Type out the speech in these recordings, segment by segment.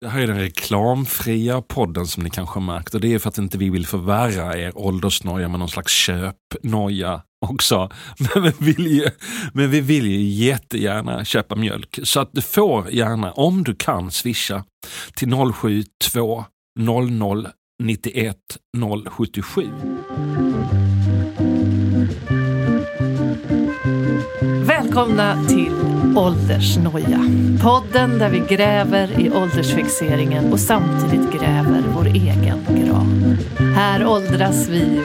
Det här är den reklamfria podden som ni kanske har märkt och det är för att inte vi vill förvärra er åldersnoja med någon slags köpnoja också. Men vi, vill ju, men vi vill ju jättegärna köpa mjölk så att du får gärna, om du kan, swisha till 072 00 91 077. Välkomna till Åldersnoja. Podden där vi gräver i åldersfixeringen och samtidigt gräver vår egen grav. Här åldras vi.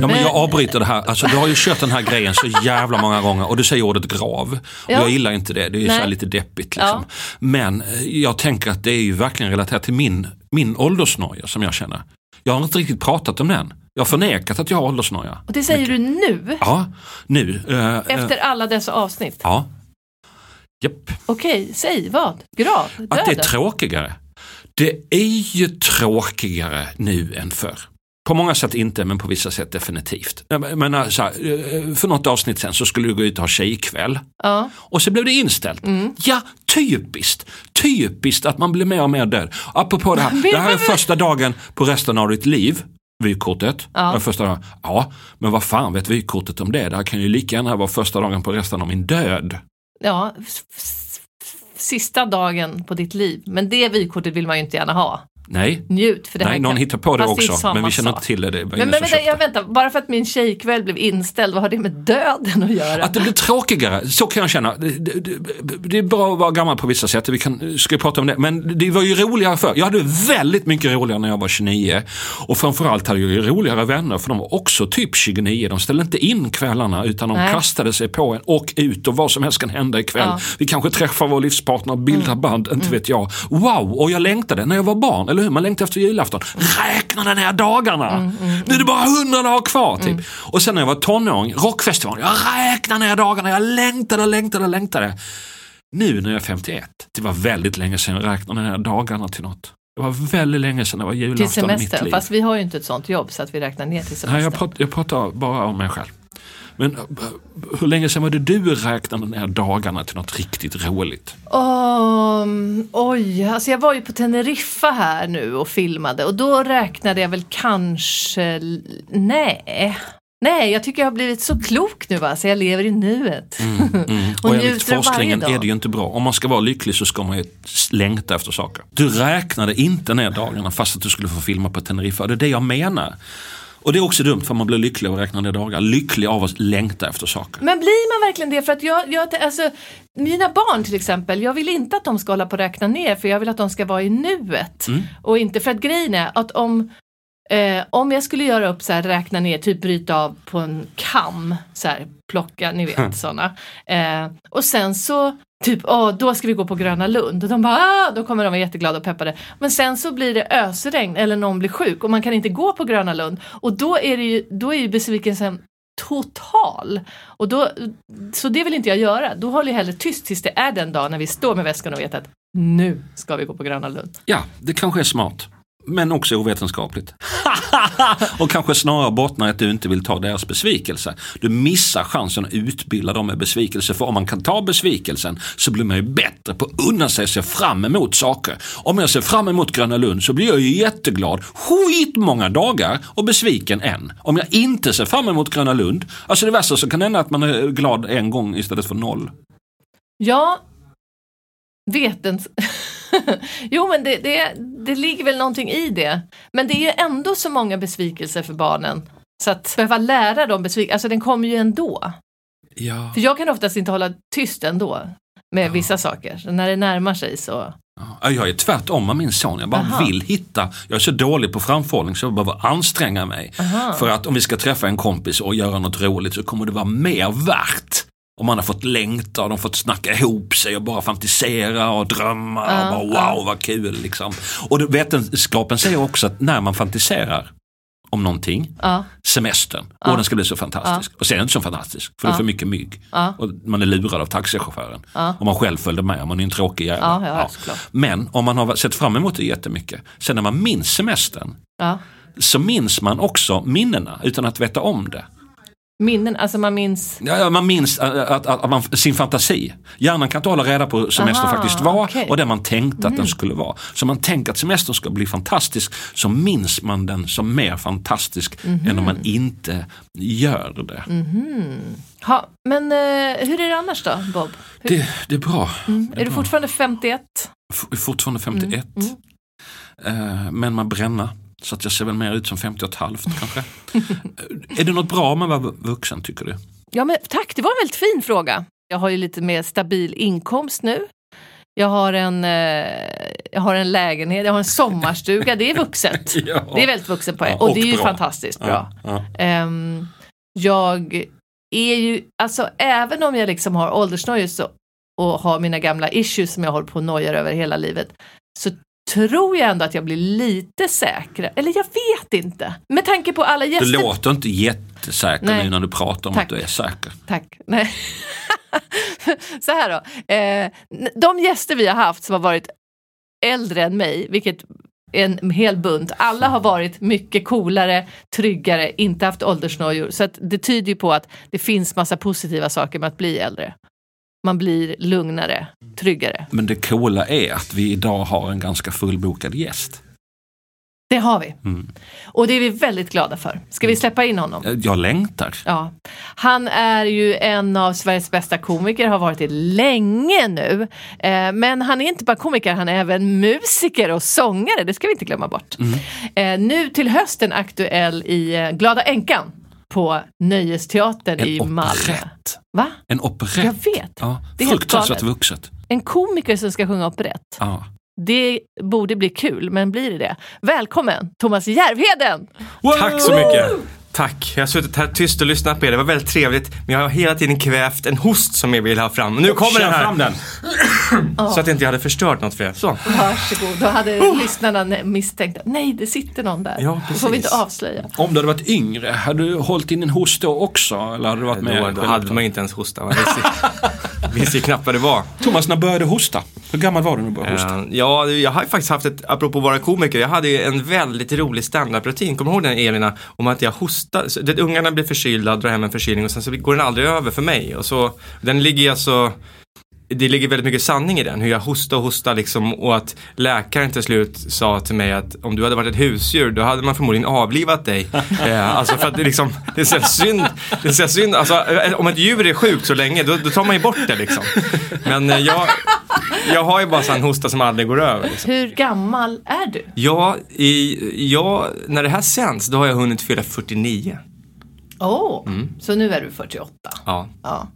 Ja, men jag avbryter det här. Alltså, du har ju kört den här grejen så jävla många gånger och du säger ordet grav. Och Ja. Jag gillar inte det, det är ju så Nej. lite deppigt. Liksom. Men eh, jag tänker att det är ju verkligen relaterat till min, min åldersnoja som jag känner. Jag har inte riktigt pratat om den. Jag har förnekat att jag har åldersnoja. Och det säger du nu? Ja, nu. eh, eh, Efter alla dessa avsnitt? Ja. Japp. Okej, säg vad? Grav? Att det är Döden? tråkigare. Det är ju tråkigare nu än förr. På många sätt inte, men på vissa sätt definitivt. Jag menar, så här, eh, för något avsnitt sen så skulle du gå ut och ha tjejkväll. Ja. Och så blev det inställt. Mm. Ja, typiskt. Typiskt att man blir mer och mer död. Apropå det här, det här är första dagen på resten av ditt liv. Vykortet. Ja. Första dagen. Ja, men vad fan vet vykortet om det? Det här kan ju lika gärna vara första dagen på resten av min död ja. Sista dagen på ditt liv. Men det vykortet vill man ju inte gärna ha. Nej, Njut. För det Nej här någon kan... hittar på det Fast också. Men vi känner inte till det. det Men, men vänta, jag väntar, bara för att min tjejkväll blev inställd, vad har det med döden att göra? Att det blir tråkigare, så kan jag känna. Det, det, det, är bra att vara gammal på vissa sätt, vi kan, ska prata om det. Men det var ju roligare förr. Jag hade väldigt mycket roligare när jag var 29. Och framförallt hade jag ju roligare vänner för de var också typ 29. De ställde inte in kvällarna utan de Nej. kastade sig på en och ut och vad som helst kan hända ikväll. Ja. Vi kanske träffar vår livspartner bildar band, inte vet jag. Wow, och jag längtade när jag var barn, eller hur? Man längtade efter julafton. Räkna den här dagarna! Nu är det bara hundra dagar kvar typ. Och sen när jag var tonåring, rockfestivalen, jag räknade ner dagarna, jag längtade, längtade, längtade. Nu när jag är 51, det var väldigt länge sedan jag räknade ner dagarna till något. Det var väldigt länge sedan det var till julafton i mitt liv. Fast vi har ju inte ett sånt jobb så att vi räknar ner till semestern. Nej, jag, pratar, jag pratar bara om mig själv. Men eh, hur länge sedan var det du räknade ner dagarna till något riktigt roligt? Um, oj, alltså jag var ju på Teneriffa här nu och filmade och då räknade jag väl kanske, nej. Nej, jag tycker jag har blivit så klok nu va, så jag lever i nuet. Och, Och enligt forskningen är det ju inte bra. Om man ska vara lycklig så ska man ju längta efter saker. Du räknade inte ner dagarna fast att du skulle få filma på Teneriffa. Det är det jag menar. Och det är också dumt för man blir lycklig av att räkna ner dagar. Lycklig av att längta efter saker. Men blir man verkligen det? För att jag, jag, alltså, mina barn till exempel, jag vill inte att de ska hålla på och räkna ner för jag vill att de ska vara i nuet. Mm. Och inte för att grejen är att om, eh, om jag skulle göra upp så här, räkna ner, typ bryta av på en kam, så här, plocka, ni vet sådana. Eh, och sen så Typ, åh, då ska vi gå på Gröna Lund. Och de bara, ah! då kommer de vara jätteglada och peppade. Men sen så blir det ösregn eller någon blir sjuk och man kan inte gå på Gröna Lund. Och då är, det ju, då är ju besvikelsen total. Och då, så det vill inte jag göra. Då håller jag hellre tyst tills det är den dag när vi står med väskan och vet att nu ska vi gå på Gröna Lund. Ja, det kanske är smart. Men också ovetenskapligt. och kanske snarare bottnar i att du inte vill ta deras besvikelse. Du missar chansen att utbilda dem med besvikelse. För om man kan ta besvikelsen så blir man ju bättre på att unna sig att se fram emot saker. Om jag ser fram emot Gröna Lund så blir jag ju jätteglad skitmånga dagar och besviken en. Om jag inte ser fram emot Gröna Lund, alltså det värsta så kan det hända att man är glad en gång istället för noll. Ja, vetens... jo men det, det, det ligger väl någonting i det. Men det är ju ändå så många besvikelser för barnen. Så att behöva lära dem besvikelser, alltså den kommer ju ändå. Ja. För jag kan oftast inte hålla tyst ändå med vissa saker. Så när det närmar sig så... Ja, Jag är tvärtom med min son. Jag bara Aha. vill hitta. Jag är så dålig på framförhållning så jag behöver anstränga mig. För att om vi ska träffa en kompis och göra något roligt så kommer det vara mer värt. Om man har fått längta och de har fått snacka ihop sig och bara fantisera och drömma och bara wow vad kul liksom. Och vetenskapen säger också att när man fantiserar om någonting. Ja. Semestern. Ja. Och den ska bli så fantastisk. Och sen är den inte så fantastisk. För det är för mycket mygg. Ja. Och man är lurad av taxichauffören. Ja. Och man själv följde med. Man är en tråkig jävel. Ja, ja. Men om man har sett fram emot det jättemycket. Sen när man minns semestern. Ja. Så minns man också minnena utan att veta om det. Minnen, alltså man minns. Ja, ja, man minns äh, att, att, att man, sin fantasi. Hjärnan kan inte hålla reda på hur semestern Aha, faktiskt var okej. och det man tänkte att den skulle vara. Så man tänker att semestern ska bli fantastisk så minns man den som mer fantastisk än om man inte gör det. Ha, men eh, hur är det annars då, Bob? Det, det är bra. är du fortfarande 51? F- Fortfarande 51. Eh, men man bränna. Så att jag ser väl mer ut som 50 och ett halvt kanske. är det något bra med att vara vuxen tycker du? Ja, men tack, det var en väldigt fin fråga. Jag har ju lite mer stabil inkomst nu. Jag har en, eh, jag har en lägenhet, jag har en sommarstuga, det är vuxet. Ja. Det är väldigt vuxen poäng Ja, och det är ju bra. fantastiskt bra. Ja. Ehm, jag är ju, alltså även om jag liksom har åldersnojor så, och har mina gamla issues som jag håller på och nojar över hela livet så tror jag ändå att jag blir lite säkrare. Eller jag vet inte. Med tanke på alla Du gäster. låter inte jättesäker Nej. nu när du pratar om Tack. att du är säker. Tack. Nej. Så här då. Eh, de gäster vi har haft som har varit äldre än mig, vilket är en hel bunt, alla har varit mycket coolare, tryggare, inte haft åldersnojor. Så det tyder ju på att det finns massa positiva saker med att bli äldre. Man blir lugnare, tryggare. Men det coola är att vi idag har en ganska fullbokad gäst. Det har vi. Mm. Och det är vi väldigt glada för. Ska vi släppa in honom? Jag längtar. Ja. Han är ju en av Sveriges bästa komiker, har varit det länge nu. Eh, men han är inte bara komiker, han är även musiker och sångare, det ska vi inte glömma bort. Eh, nu till hösten aktuell i eh, Glada Änkan på Nöjesteatern i En Malmö. operett. Va? En operett. Jag vet. Ja, Det är fruktansvärt vuxet. En komiker som ska sjunga operett. Ja. Det borde bli kul, men blir det det? Välkommen Thomas Järvheden! Tack så mycket. Tack. Jag har suttit här tyst och lyssnat på er. Det var väldigt trevligt. Men jag har hela tiden kvävt en host som jag vill ha fram. Och nu kommer den här. fram den. Så att inte jag hade förstört något för er. Så. Varsågod. Då hade lyssnarna ne- misstänkt att nej, det sitter någon där. Ja, det får vi inte precis. avslöja. Om du hade varit yngre, hade du hållit in en host då också? Eller hade du varit med? Då, då hade man inte ens hosta. Man visste, visste ju knappt vad det var. Thomas, när började du hosta? Hur gammal var du när du började hosta? Eh, ja, jag har ju faktiskt haft ett, apropå att vara komiker, jag hade ju en väldigt rolig standup-rutin. Kommer du ihåg den Elina? Om att jag hostar, så det, ungarna blir förkylda, drar hem en förkylning och sen så går den aldrig över för mig. Och så, den ligger alltså det ligger väldigt mycket sanning i den, hur jag hostar och hostar liksom och att läkaren till slut sa till mig att om du hade varit ett husdjur då hade man förmodligen avlivat dig. eh, alltså för att det liksom, det är så synd, det är så synd, alltså eh, om ett djur är sjukt så länge då, då tar man ju bort det liksom. Men eh, jag, jag har ju bara sån hosta som aldrig går över. Liksom. Hur gammal är du? Ja, i, ja, när det här sänds då har jag hunnit fylla 49. Åh, Mm. så nu är du 48? Ja. Ja.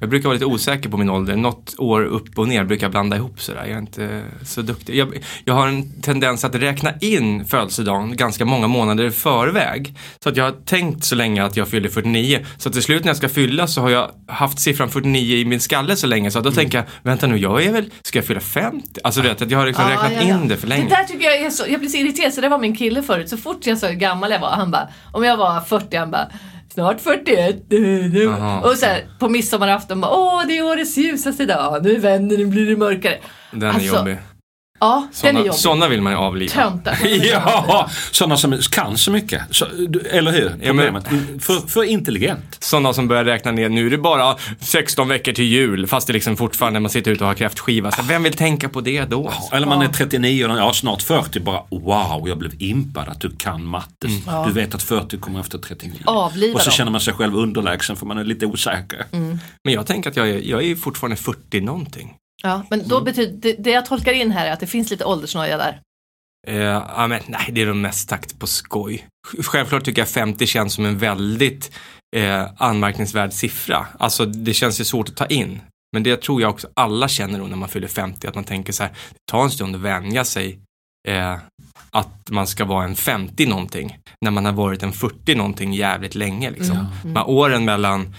Jag brukar vara lite osäker på min ålder. Något år upp och ner brukar jag blanda ihop sådär. Jag är inte så duktig. Jag, jag har en tendens att räkna in födelsedagen ganska många månader i förväg. Så att jag har tänkt så länge att jag fyller 49. Så att till slut när jag ska fylla så har jag haft siffran 49 i min skalle så länge. Så att då tänker jag, vänta nu, jag är väl, ska jag fylla 50? Alltså du vet, att jag har liksom Ja, räknat ja, ja. in det för länge. Det där tycker jag är så, jag blir så irriterad, så det var min kille förut. Så fort jag sa hur gammal jag var, han bara, om jag var 40, han bara Snart 41. nu." Aha. Och så här, på midsommarafton bara, åh det är årets ljusaste dag, nu vänder det, blir det mörkare. Den är Alltså, jobbig. Ja, den är Såna, jobbig. såna vill man ju avliva. Töntar. Ja, sådana som kan så mycket. Så, eller hur? Ja, men- Problemet. för, för intelligent. Sådana som börjar räkna ner, nu är det bara 16 veckor till jul, fast det liksom fortfarande man sitter ute och har kräftskiva. Så vem vill tänka på det då? Eller man är 39 och ja, snart 40 bara wow, jag blev impad att du kan matte. Du vet att 40 kommer efter 39. Avliva och så dem. känner man sig själv underlägsen för man är lite osäker. Men jag tänker att jag är, jag är fortfarande 40 någonting. Ja, men Mm. då betyder, det, det jag tolkar in här är att det finns lite åldersnoja där. Eh, ja, men, nej, det är nog mest takt på skoj. Självklart tycker jag 50 känns som en väldigt eh, anmärkningsvärd siffra. Alltså det känns ju svårt att ta in. Men det tror jag också alla känner när man fyller 50, att man tänker så här, det tar en stund att vänja sig eh, att man ska vara en 50 någonting, när man har varit en 40 någonting jävligt länge liksom. De här åren mellan,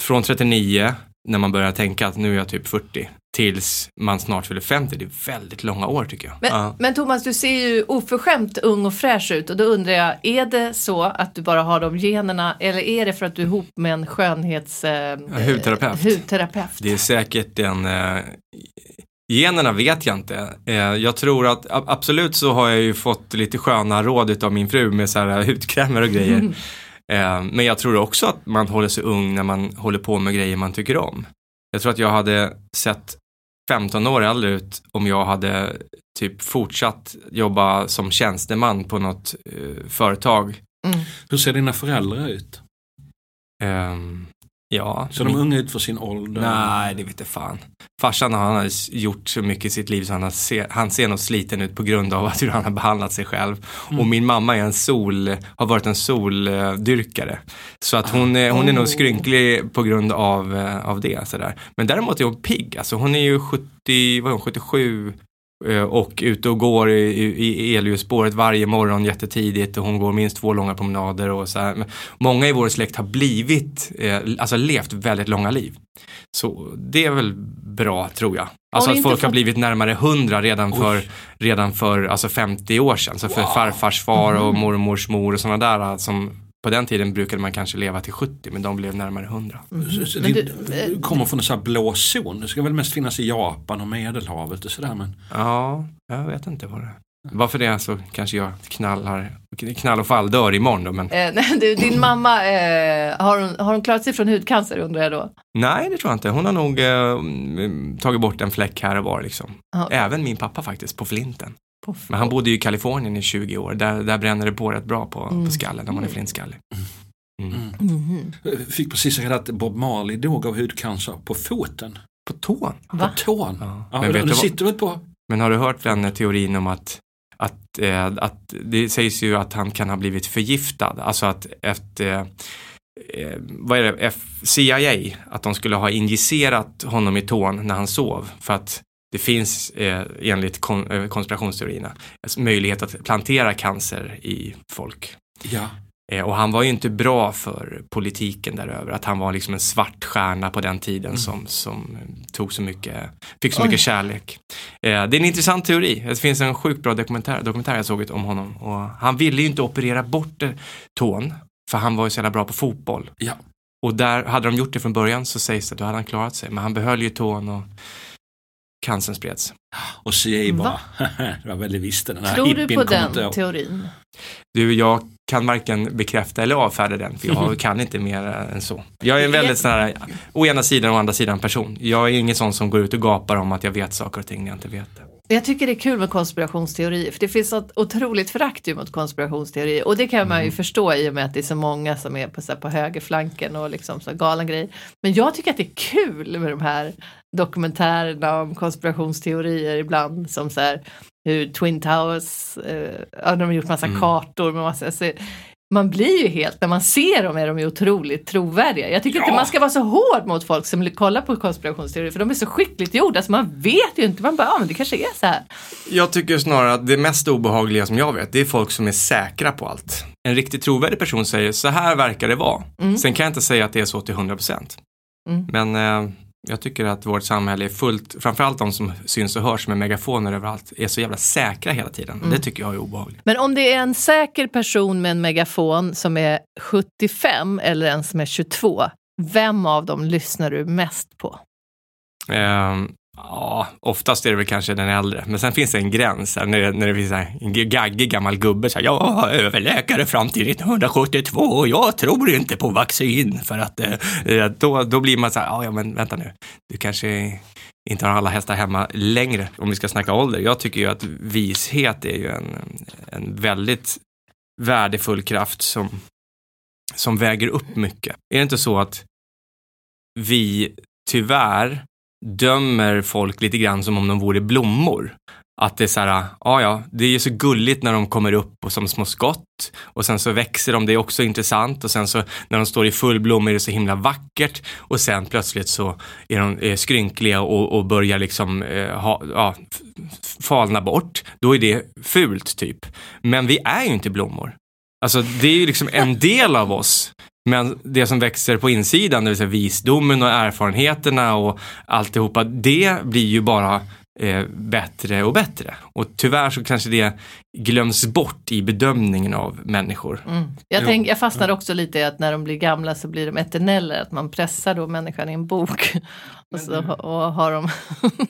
från 39, när man börjar tänka att nu är jag typ 40, tills man snart fyller 50. Det är väldigt långa år tycker jag. Men, Ja. men Thomas, du ser ju oförskämt ung och fräsch ut och då undrar jag, är det så att du bara har de generna eller är det för att du är ihop med en skönhets... Eh, hudterapeut. hudterapeut? Det är säkert en eh, Generna vet jag inte. Eh, jag tror att absolut så har jag ju fått lite sköna råd av min fru med så här hudkrämer och grejer. Eh, men jag tror också att man håller sig ung när man håller på med grejer man tycker om. Jag tror att jag hade sett 15 år äldre ut om jag hade typ fortsatt jobba som tjänsteman på något eh, företag. Mm. Hur ser dina föräldrar ut? Ehm, ja. Ser de unga ut för sin ålder? Nej, det vet fan. Farsan han har gjort så mycket i sitt liv så han, har se, han ser nog sliten ut på grund av hur han har behandlat sig själv. Och min mamma är en sol, har varit en soldyrkare. Så att hon, är- hon är nog skrynklig på grund av, eh, av det. Sådär. Men däremot är hon pigg. Alltså, hon är ju 70, vad är hon, 77 eh, och ute och går i, i, elljusspåret varje morgon jättetidigt och hon går minst två långa promenader och så här. Många i vår släkt har blivit, eh, alltså levt väldigt långa liv. Så det är väl bra tror jag. Alltså Har att folk har fått- blivit närmare 100 redan Oj. för, redan för alltså 50 år sedan. Så för Wow. farfars far och Mm. mormors mor och sådana där som på den tiden brukade man kanske leva till 70 men de blev närmare 100. Så- så Men det du, kommer från en sån här blå zon. Det ska väl mest finnas i Japan och Medelhavet och sådär. Men Ja, jag vet inte vad det är. Varför det så kanske jag knallar, knall och fall dör imorgon då men Eh, nej, du, din mamma, eh, har, hon, har hon klarat sig från hudcancer undrar jag då? nej det tror jag inte. Hon har nog eh, mm, tagit bort en fläck här och var liksom. Ja. Även min pappa faktiskt, på flinten. Men han bodde ju i Kalifornien i 20 år. Där, där bränner det på rätt bra på, Mm. på skallen om man är flintskallig. Mm. Mhm. jag fick precis reda att Bob Marley dog av hudcancer på foten. På tån. Va? På tån. Ja. Ja, Men, vet du vad, sitter väl på... men har du hört den teorin om att, att, eh, att det sägs ju att han kan ha blivit förgiftad. Alltså att efter, eh, eh, vad är det, F, CIA, att de skulle ha injicerat honom i tån när han sov. För att det finns eh, enligt kon, eh, konspirationsteorierna alltså möjlighet att plantera cancer i folk. Ja. Eh, och han var ju inte bra för politiken däröver, att han var liksom en svart stjärna på den tiden som, som tog så mycket, fick så Oj. mycket kärlek. Eh, det är en intressant teori, det finns en sjukt bra dokumentär, dokumentär jag såg om honom och han ville ju inte operera bort eh, tån, för han var ju så jävla bra på fotboll. Ja. Och där, hade de gjort det från början så sägs det att då hade han klarat sig, men han behöll ju tån och cancern spreds. Och CIA bara, Va? det var väl det visste den här Tror du på den teorin? Du, jag kan varken bekräfta eller avfärda den, för jag kan inte mer än så. Jag är en väldigt sån här, å ena sidan och å andra sidan person. Jag är ingen sån som går ut och gapar om att jag vet saker och ting när jag inte vet det. Jag tycker det är kul med konspirationsteorier, för det finns ett otroligt förakt mot konspirationsteorier och det kan man ju förstå i och med att det är så många som är på, så här, på högerflanken och liksom så galen grej. Men jag tycker att det är kul med de här dokumentärerna om konspirationsteorier ibland som så här hur Twin Towers, eh, ja, de har gjort massa Mm. kartor med massa, alltså, man blir ju helt, när man ser dem är de ju otroligt trovärdiga. Jag tycker inte Ja. man ska vara så hård mot folk som kollar på konspirationsteorier för de är så skickligt gjorda så man vet ju inte, man bara, ja men det kanske är så här. Jag tycker snarare att det mest obehagliga som jag vet, det är folk som är säkra på allt. En riktigt trovärdig person säger, så här verkar det vara. Mm. Sen kan jag inte säga att det är så till 100%. Mm. Men eh, jag tycker att vårt samhälle är fullt, framförallt de som syns och hörs med megafoner överallt, är så jävla säkra hela tiden. Mm. Det tycker jag är obehagligt. Men om det är en säker person med en megafon som är 75 eller en som är 22, vem av dem lyssnar du mest på? Ehm, ja, oftast är det väl kanske den äldre. Men sen finns det en gräns här, när, det, när det finns här, en gaggig gammal gubbe. Så här, jag var överläkare fram till 1972 och jag tror inte på vaccin. För att eh, eh, då, då blir man så här, "Ja, ja men vänta nu, du kanske inte har alla hästar hemma längre. Om vi ska snacka ålder. Jag tycker ju att vishet är ju en, en väldigt värdefull kraft som, som väger upp mycket. Är det inte så att vi tyvärr dömer folk lite grann som om de vore blommor. Att det är så här, ja ja, det är ju så gulligt när de kommer upp och som små skott och sen så växer de, det är också intressant och sen så när de står i full blom är det så himla vackert och sen plötsligt så är de är skrynkliga och, och börjar liksom eh, ha, ja, falna bort. Då är det fult typ. Men vi är ju inte blommor. Alltså det är ju liksom en del av oss. Men det som växer på insidan, det vill säga visdomen och erfarenheterna och alltihopa, det blir ju bara eh, bättre och bättre. Och tyvärr så kanske det glöms bort i bedömningen av människor. Mm. Jag, tänk, jag fastnar också lite i att när de blir gamla så blir de eterneller, att man pressar då människan i en bok. Och, så, och har dem,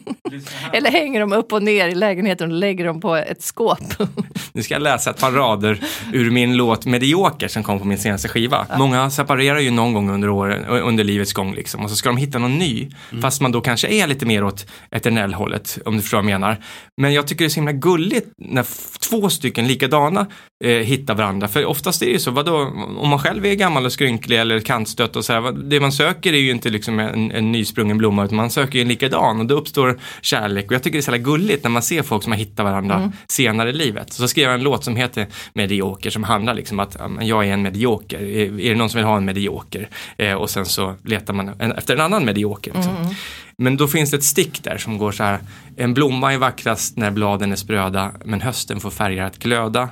eller hänger dem upp och ner i lägenheten och lägger dem på ett skåp. Nu ska jag läsa ett par rader ur min låt Medioker som kom på min senaste skiva. Många separerar ju någon gång under, åren, under livets gång liksom och så ska de hitta någon ny. Fast man då kanske är lite mer åt eternellhållet om du förstår vad jag menar. Men jag tycker det är så himla gulligt när två stycken likadana eh, hittar varandra. För oftast är det ju så, vadå, om man själv är gammal och skrynklig eller kantstött och så här, det man söker är ju inte liksom en, en nysprungen blomma utan man söker ju en likadan och då uppstår kärlek. Och jag tycker det är så jävla gulligt när man ser folk som har hittat varandra senare i livet. Så skrev jag en låt som heter Medioker som handlar liksom att jag är en medioker. Är, är det någon som vill ha en medioker? Eh, och sen så letar man en, efter en annan medioker. Liksom. Men då finns det ett stick där som går så här. En blomma är vackrast när bladen är spröda men hösten får färger att glöda.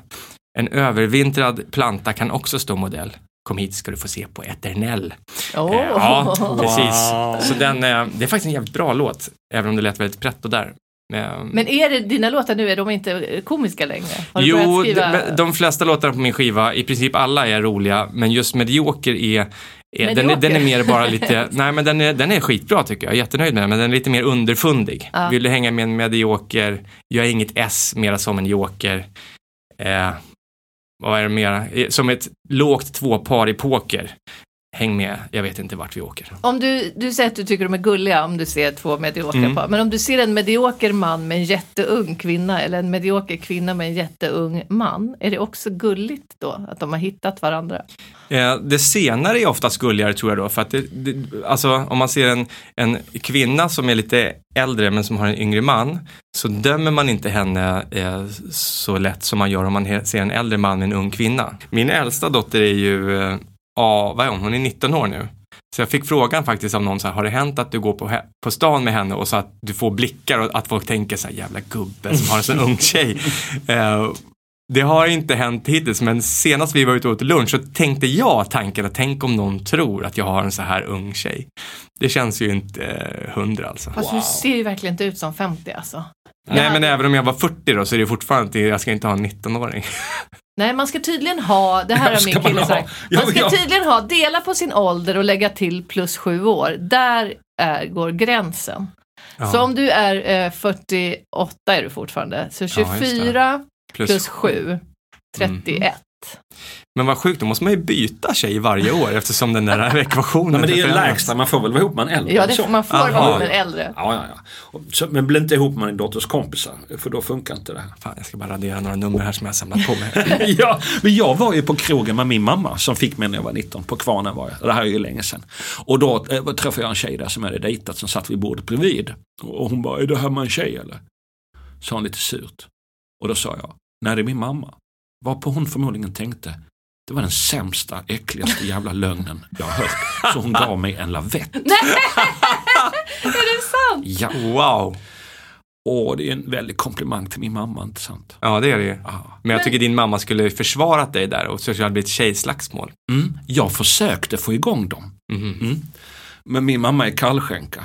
En övervintrad planta kan också stå modell. Kom hit ska du få se på Eternell. Oh. Eh, Ja, precis. Wow. Så den, eh, det är faktiskt en jävligt bra låt, även om det lät väldigt pretto där. Eh, Men är det dina låtar nu, är de inte komiska längre? Har du Jo, skriva? de, de flesta låtarna på min skiva, i princip alla är roliga, men just Medioker är är, den, är, den är mer bara lite, nej men den är, den är skitbra tycker jag, jättenöjd med den, men den är lite mer underfundig. Ja. Vill du hänga med en medioker, jag är inget S, mera som en joker. Eh, vad är det mera? Eh, Som ett lågt tvåpar i poker. Häng med, jag vet inte vart vi åker. Om du, du säger att du tycker de är gulliga om du ser två mediokra Mm. par. Men om du ser en medioker man med en jätteung kvinna eller en medioker kvinna med en jätteung man. Är det också gulligt då? Att de har hittat varandra? Eh, det senare är oftast gulligare tror jag då, för att det, det, alltså om man ser en, en kvinna som är lite äldre men som har en yngre man, så dömer man inte henne eh, så lätt som man gör om man ser en äldre man med en ung kvinna. Min äldsta dotter är ju, eh, ja, vad är hon, hon är 19 år nu. Så jag fick frågan faktiskt av någon så här, har det hänt att du går på, på stan med henne och så att du får blickar och att folk tänker så här, jävla gubbe som har en sån ung tjej. Eh, det har inte hänt hittills, men senast vi var ute och åt lunch så tänkte jag tanken att tänk om någon tror att jag har en så här ung tjej. Det känns ju inte eh, hundra alltså. Fast du ser ju verkligen inte ut som 50 alltså. Nej, men även om jag var 40 då så är det fortfarande inte, jag ska inte ha en 19-åring. Nej, man ska tydligen ha, det här har min man kille sagt, Ja, man ska ja. tydligen ha, dela på sin ålder och lägga till plus sju år. Där är, går gränsen. Ja, Så om du är eh, 48 är du fortfarande, så just det. 24 plus 7, 31. Men vad sjukt, då måste man ju byta tjej varje år eftersom den där ekvationen Nej, men det är ju lägsta, man får väl vara ihop med en äldre. Ja, det, så. man får Aha. vara med en äldre. Ja, ja, ja. Så, men bli inte ihop med din dotters kompisar, för då funkar inte det här. Fan, jag ska bara radera några nummer här som jag har samlat på mig. ja, men jag var ju på krogen med min mamma som fick mig när jag var 19. På Kvarnen var jag. Det här är ju länge sedan. Och då eh, träffade jag en tjej där som jag hade dejtat som satt vid bordet bredvid. Och hon bara, är det här med en tjej eller? Sa hon lite surt. Och då sa jag, nej det är min mamma. Varpå hon förmodligen tänkte, det var den sämsta, äckligaste jävla lögnen jag har hört. Så hon gav mig en lavett. Är det sant? Ja, Wow! och det är en väldig komplimang till min mamma, inte sant? Ja, det är det ju. Ja. Men jag tycker din mamma skulle försvarat dig där och så skulle det blivit tjejslagsmål. Mm. Jag försökte få igång dem. Mhm. Mm. Men min mamma är kallskänka.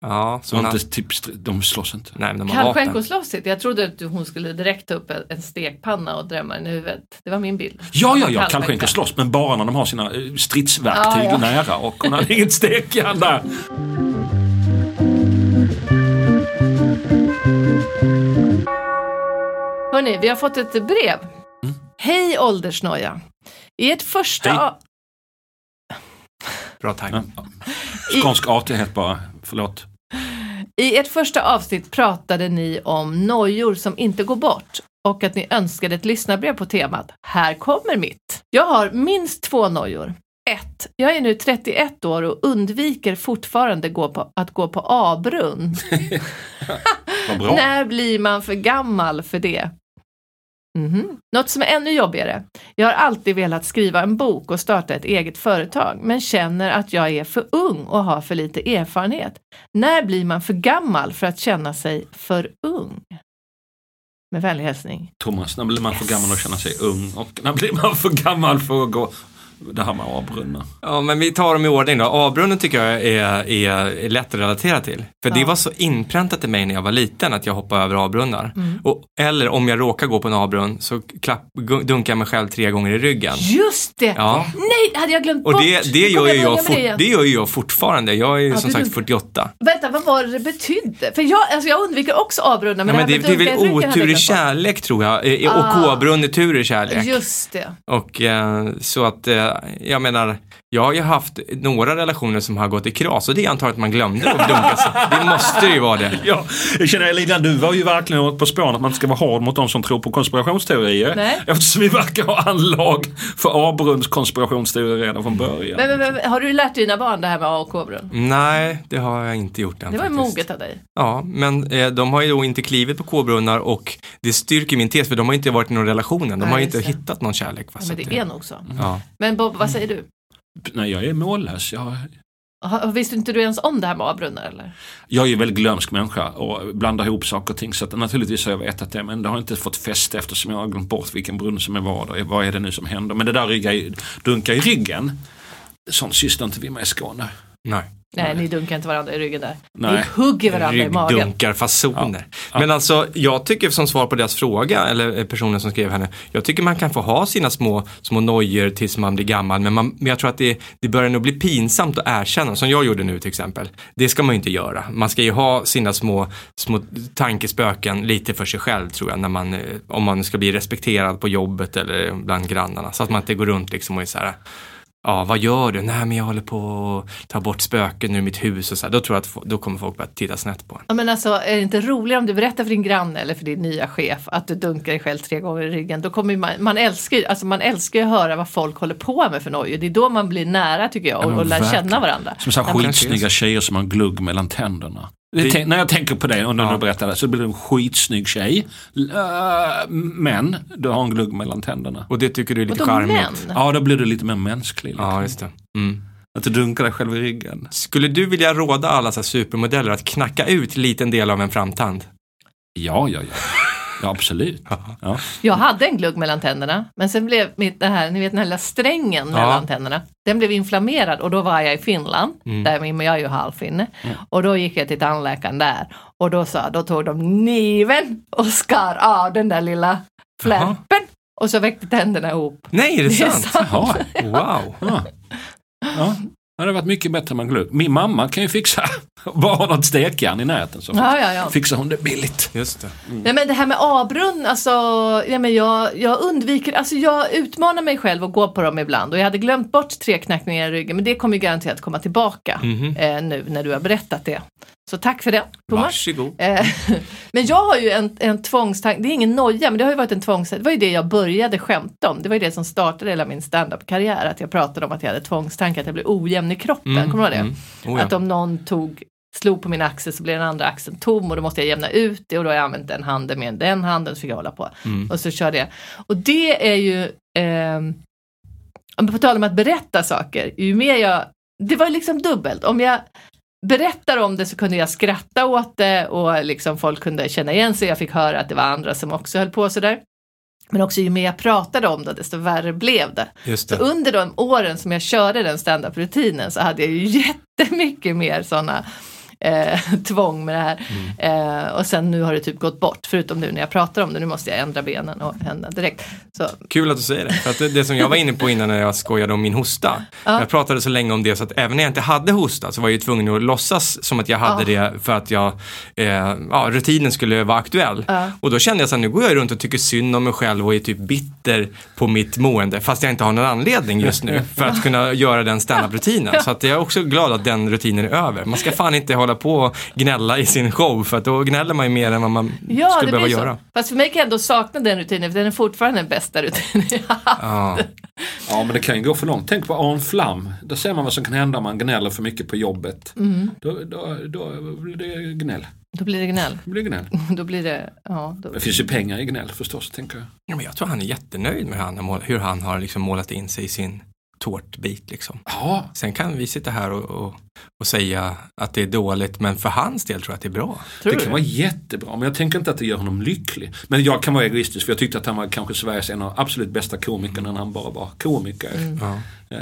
Ja, så hon har... inte, typ, de slåss inte. Nej, men de har vapen. Kallskänkoslåssigt. Jag trodde att hon skulle direkt ta upp en- stekpanna och drämma den i huvudet. Det var min bild. Ja, ja, ja, kallskänkor slåss, men bara när de har sina eh, stridsverktyg Ja, ja. nära och hon hade inget stekjärn där. Hörni, vi har fått ett brev. Hej åldersnoja. I ett första... Bra tajming. Ja. Skånsk artighet bara, förlåt. I ert första avsnitt pratade ni om nojor som inte går bort och att ni önskade ett lyssnarbrev på temat. Här kommer mitt. Jag har minst två nojor. 1. Jag är nu 31 år och undviker fortfarande gå på, att gå på A-brunn. När blir man för gammal för det? Mhm. Något som är ännu jobbigare. Jag har alltid velat skriva en bok och starta ett eget företag, men känner att jag är för ung och har för lite erfarenhet. När blir man för gammal för att känna sig för ung? Med vänlig hälsning. Thomas, när blir man för Yes. gammal att känna sig ung och när blir man för gammal för att gå det här med A-brunnar. Ja, men vi tar dem i ordning då. A-brunnen tycker jag är, är lätt att relatera till. För det Ja. var så inpräntat i mig när jag var liten att jag hoppade över A-brunnar. Mm. Och, eller om jag råkar gå på en A-brunn så klapp, dunkar jag mig själv tre gånger i ryggen. Just det! Ja. Nej, hade jag glömt Och bort. det, det, Nu gör ju jag, fort, det det gör ju jag fortfarande. Jag är ju Ja, som sagt dunkar. 48. Vänta, vad var det det betydde? För jag, alltså jag undviker också A-brunnar. Men Ja, men det, det, det är väl otur jag i kärlek tror jag. Eh, Och Ah. K-brunn är tur i kärlek. Just det. Och eh, så att, eh, jag menar, jag har ju haft några relationer som har gått i kras och det är antagligen att man glömde att dunka sig. Det måste ju vara det. Ja, jag känner Elina, du var ju verkligen på spåren att man ska vara hård mot de som tror på konspirationsteorier. Nej. Eftersom vi verkar ha anlag för A-brunns konspirationsteorier redan från början. Men, men, men, har du lärt dina barn det här med A och K-brunn? Nej, det har jag inte gjort än Det var ju moget av dig. Ja, men eh, de har ju då inte klivit på K-brunnar och det styrker min tes för de har inte varit i någon relation än. De Nej, har ju inte hittat någon kärlek. Ja, men det är nog så. Ja. Men Bob, vad säger du? Nej, jag är mållös. Jag, Visste inte du ens om det här med A-brunnar eller? jag är väldigt glömsk människa och blandar ihop saker och ting. Så att naturligtvis har jag vetat det men det har inte fått fäste eftersom jag har glömt bort vilken brunn som är vad och vad är det nu som händer. Men det där rygga i, dunka i ryggen, sånt sysslar inte vi med i Skåne. Nej. Nej, ni dunkar inte varandra i ryggen där. Nej. Ni hugger varandra i magen. Ryggdunkarfasoner. Men alltså, jag tycker som svar på deras fråga, eller eh, personen som skrev henne, jag tycker man kan få ha sina små, små nojor tills man blir gammal, men, man, men jag tror att det, det börjar nog bli pinsamt att erkänna, som jag gjorde nu till exempel. Det ska man ju inte göra. Man ska ju ha sina små, små tankespöken lite för sig själv tror jag, när man, eh, om man ska bli respekterad på jobbet eller bland grannarna. Så att man inte går runt liksom och är så här, Ja, vad gör du? Nej, men jag håller på att ta bort spöken ur mitt hus och så här. Då tror jag att då kommer folk börja titta snett på en. Ja, men alltså, är det inte roligare om du berättar för din granne eller för din nya chef att du dunkar dig själv tre gånger i ryggen? Då kommer man, man, älskar, ju- alltså man älskar ju att höra vad folk håller på med för nojor. Det är då man blir nära tycker jag och, men och lär verkligen. känna varandra. Som så här Ja, skitsnygga tjejer som har en glugg mellan tänderna. Det- när jag tänker på det och när Ja. du berättar det så blir det en skitsnygg tjej. Äh, Men du har en glugg mellan tänderna. Och det tycker du är lite charmigt? Ja, då blir du lite mer mänsklig. Liksom. Ja, just det. Mm. Att du dunkar dig själv i ryggen. Skulle du vilja råda alla så här supermodeller att knacka ut en liten del av en framtand? Ja, ja, ja. Ja, absolut. Ja. Jag hade en glugg mellan tänderna men sen blev mitt, det här, ni vet den här lilla strängen mellan tänderna, den blev inflammerad och då var jag i Finland, Mm. där min, jag är ju halvfinne, och då gick jag till tandläkaren där och då sa, då tog de kniven och skar av den där lilla flärpen och så väckte tänderna ihop. Nej, är det, Det är sant? sant. Jaha. Wow. Ja. Ja. Det hade varit mycket bättre med glugg. Min mamma kan ju fixa, bara ha något stekjärn i näten så Ja, ja, ja. fixar hon det billigt. Just det. Nej men det här med A-brunn, alltså, ja, men jag, jag undviker, alltså jag utmanar mig själv och går på dem ibland och jag hade glömt bort tre knackningar i ryggen men det kommer ju garanterat komma tillbaka Mhm. eh, nu när du har berättat det. Så tack för det Thomas. Varsågod. Eh, men jag har ju en, en tvångstanke, det är ingen noja men det har ju varit en tvångstanke, det var ju det jag började skämta om, det var ju det som startade hela min standup-karriär, att jag pratade om att jag hade tvångstankar, att jag blev ojämn i kroppen, Mm, kommer du ihåg det? mm. Oh, ja. Att om någon tog, slog på min axel så blev den andra axeln tom och då måste jag jämna ut det och då har jag använt den handen med den handen så fick jag hålla på. Mm. Och så körde jag. Och det är ju, om på tal om att berätta saker, ju mer jag, det var liksom dubbelt. Om jag berättar om det så kunde jag skratta åt det och liksom folk kunde känna igen sig. Jag fick höra att det var andra som också höll på sådär. Men också ju mer jag pratade om det, desto värre blev det. Just Så det. under de åren som jag körde den standup-rutinen så hade jag ju jättemycket mer sådana eh, tvång med det här. Mm. Eh, och sen nu har det typ gått bort, förutom nu när jag pratar om det. Nu måste jag ändra benen och händerna direkt. Så, Kul att du säger det. För att det, det som jag var inne på innan när jag skojade om min hosta. Ja. Jag pratade så länge om det så att även när jag inte hade hosta så var jag ju tvungen att låtsas som att jag hade det för att jag, eh, ja, rutinen skulle vara aktuell. Ja. Och då kände jag så här, nu går jag runt och tycker synd om mig själv och är typ bitter på mitt mående fast jag inte har någon anledning just nu för att kunna göra den standup-rutinen. Så att jag är också glad att den rutinen är över. Man ska fan inte hålla på och gnälla i sin show för att då gnäller man ju mer än vad man ja, skulle det behöva blir så. göra. Fast för mig kan jag ändå sakna den rutinen, för den är fortfarande den bästa rutinen jag haft. Ja. Ja men det kan ju gå för långt. Tänk på Arn Flam. Då ser man vad som kan hända om man gnäller för mycket på jobbet. Mm. Då, då, då blir det gnäll. Då blir det gnäll. Det blir gnäll. Då blir det, ja. Då. Det finns ju pengar i gnäll förstås tänker jag. Ja, men jag tror han är jättenöjd med han, hur han har liksom målat in sig i sin tårtbit liksom. Ja, Sen kan vi sitta här och, och, och säga att det är dåligt, men för hans del tror jag att det är bra. Tror det du kan vara jättebra, men jag tänker inte att det gör honom lycklig. Men jag kan vara egoistisk, för jag tyckte att han var kanske Sveriges en av absolut bästa komiker när han bara var komiker. Mm. Ja. Eh,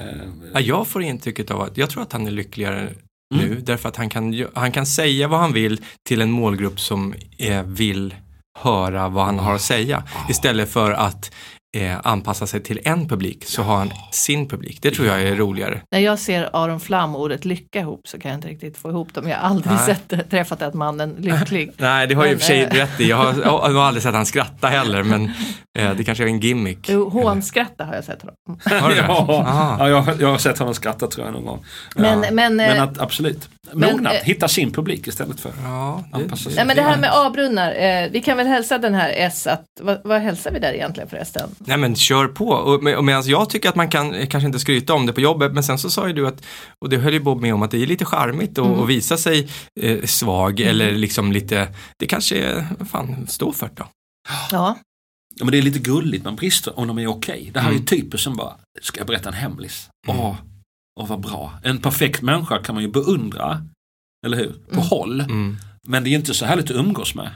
Ja, jag får intrycket av att, jag tror att han är lyckligare Mm. nu, därför att han kan, han kan säga vad han vill till en målgrupp som eh, vill höra vad han har att säga. Istället för att eh, anpassa sig till en publik så har han sin publik. Det tror jag är roligare. När jag ser Aron Flam och ordet lycka ihop så kan jag inte riktigt få ihop dem. Jag har aldrig Nej. sett, träffat en mannen lycklig. Nej, det har jag i och för sig Men, eh, rätt i. Jag har, jag har aldrig sett han skratta heller, men eh, det kanske är en gimmick. Jo, hånskratta har jag sett honom. Har du det? ja, ja jag, jag har sett honom skratta tror jag någon gång. Men- ja. men, men eh, att, absolut, men, mognad, eh, hitta sin publik istället för Ja, Anpassa sig. Nej men det här med A-brunnar, eh, vi kan väl hälsa den här S att, vad, vad hälsar vi där egentligen förresten? Nej men kör på. Och, med- och medan jag tycker att man kan eh, kanske inte skryta om det på jobbet, men sen så sa ju du att, och det höll ju Bob med om, att det är lite charmigt att Mm. visa sig eh, svag eller liksom lite, det kanske är, vad fan, stå för det då. Ja, Ja, men det är lite gulligt med brister om de är okej. Det här är Mm. ju typer som bara, ska jag berätta en hemlis? Mm. Åh, åh vad bra. En perfekt människa kan man ju beundra, eller hur? På Mm. håll. Mm. Men det är ju inte så härligt att umgås med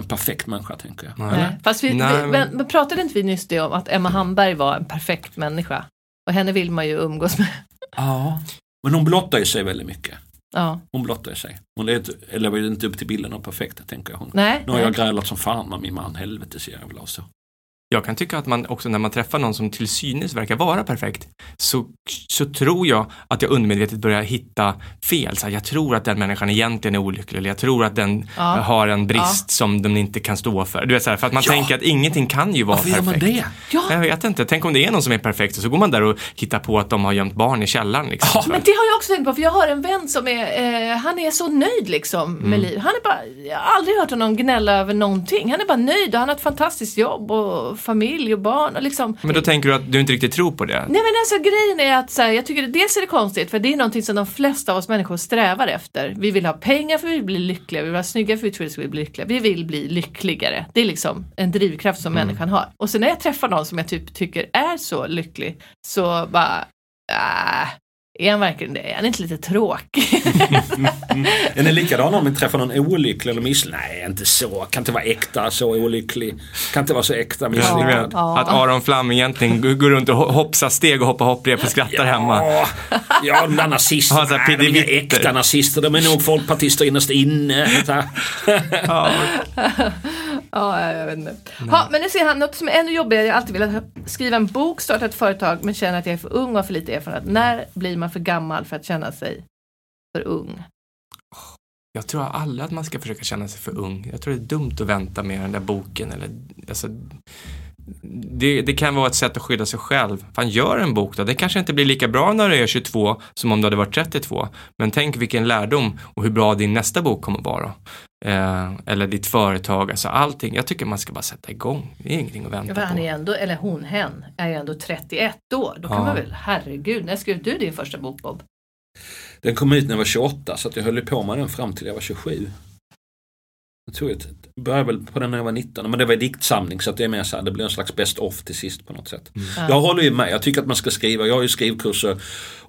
en perfekt människa tänker jag. Nej. Fast vi, Nej, vi, men- men, pratade inte vi nyss det om att Emma Hamberg var en perfekt människa? Och henne vill man ju umgås med. Ja. Men hon blottar ju sig väldigt mycket. Ja, Hon blottar ju sig. Hon är- lever ju inte upp till bilden av perfekta tänker jag. Hon. nej. Nu har jag grälat som fan med min man, helvete ser jag väl av så. Jag kan tycka att man också när man träffar någon som till synes verkar vara perfekt så, så tror jag att jag undermedvetet börjar hitta fel. Så här, jag tror att den människan egentligen är olycklig eller jag tror att den Ja. har en brist som de inte kan stå för. Du vet, så här, för att man Ja. tänker att ingenting kan ju vara Varför gör man perfekt. det? Ja, Jag vet inte, tänk om det är någon som är perfekt och så går man där och hittar på att de har gömt barn i källaren. Liksom. Ja, men det har jag också tänkt på, för jag har en vän som är, eh, han är så nöjd liksom med Mm. livet. Han är bara, jag har aldrig hört honom gnälla över någonting. Han är bara nöjd och han har ett fantastiskt jobb och familj och barn och liksom. Men då tänker du att du inte riktigt tror på det? Nej men alltså grejen är att så här, jag tycker det, dels är det konstigt för det är någonting som de flesta av oss människor strävar efter. Vi vill ha pengar för vi vill bli lyckliga, vi vill ha snygga för vi tror att vi vill bli lyckliga. Vi vill bli lyckligare. Det är liksom en drivkraft som människan har. Och sen när jag träffar någon som jag typ tycker är så lycklig så bara, äh, är han verkligen det? Är han inte lite tråkig? Är ni likadana om ni träffar någon olycklig eller misslyckad? Nej, inte så. Kan inte vara äkta så olycklig. Kan inte vara så äkta Ja, misslyckad. vet, Ja. Att Aron Flam egentligen går runt och ho- hoppsar steg och hoppar hopprep och skrattar hemma. Ja, ja, de där nazisterna, Ja, nej, de är inga äkta nazister. De är nog folkpartister innerst inne. Ja, Ja, jag vet inte. Ha, men nu ser han något som är ännu jobbigare. Jag har alltid velat skriva en bok, starta ett företag men känner att jag är för ung och har för lite erfarenhet. När blir man för gammal för att känna sig för ung? Jag tror aldrig att man ska försöka känna sig för ung. Jag tror det är dumt att vänta med den där boken. Eller, alltså, det, det kan vara ett sätt att skydda sig själv. Fan, gör en bok då. Det kanske inte blir lika bra när du är 22 som om du hade varit 32. Men tänk vilken lärdom och hur bra din nästa bok kommer vara. Eh, eller ditt företag, alltså allting. Jag tycker man ska bara sätta igång. Det är ingenting att Ja, vänta för han på. är ändå, eller hon, hen, är ju ändå 31 år. Då kan Ja. man väl, herregud, när skrev du din första bok Bob? Den kom ut när jag var 28 så att jag höll på med den fram till jag var 27. Jag tror jag började väl på den när jag var 19 men det var en diktsamling så att det är mer så här, det blir en slags best of till sist på något sätt. Jag håller ju med, jag tycker att man ska skriva, jag har ju skrivkurser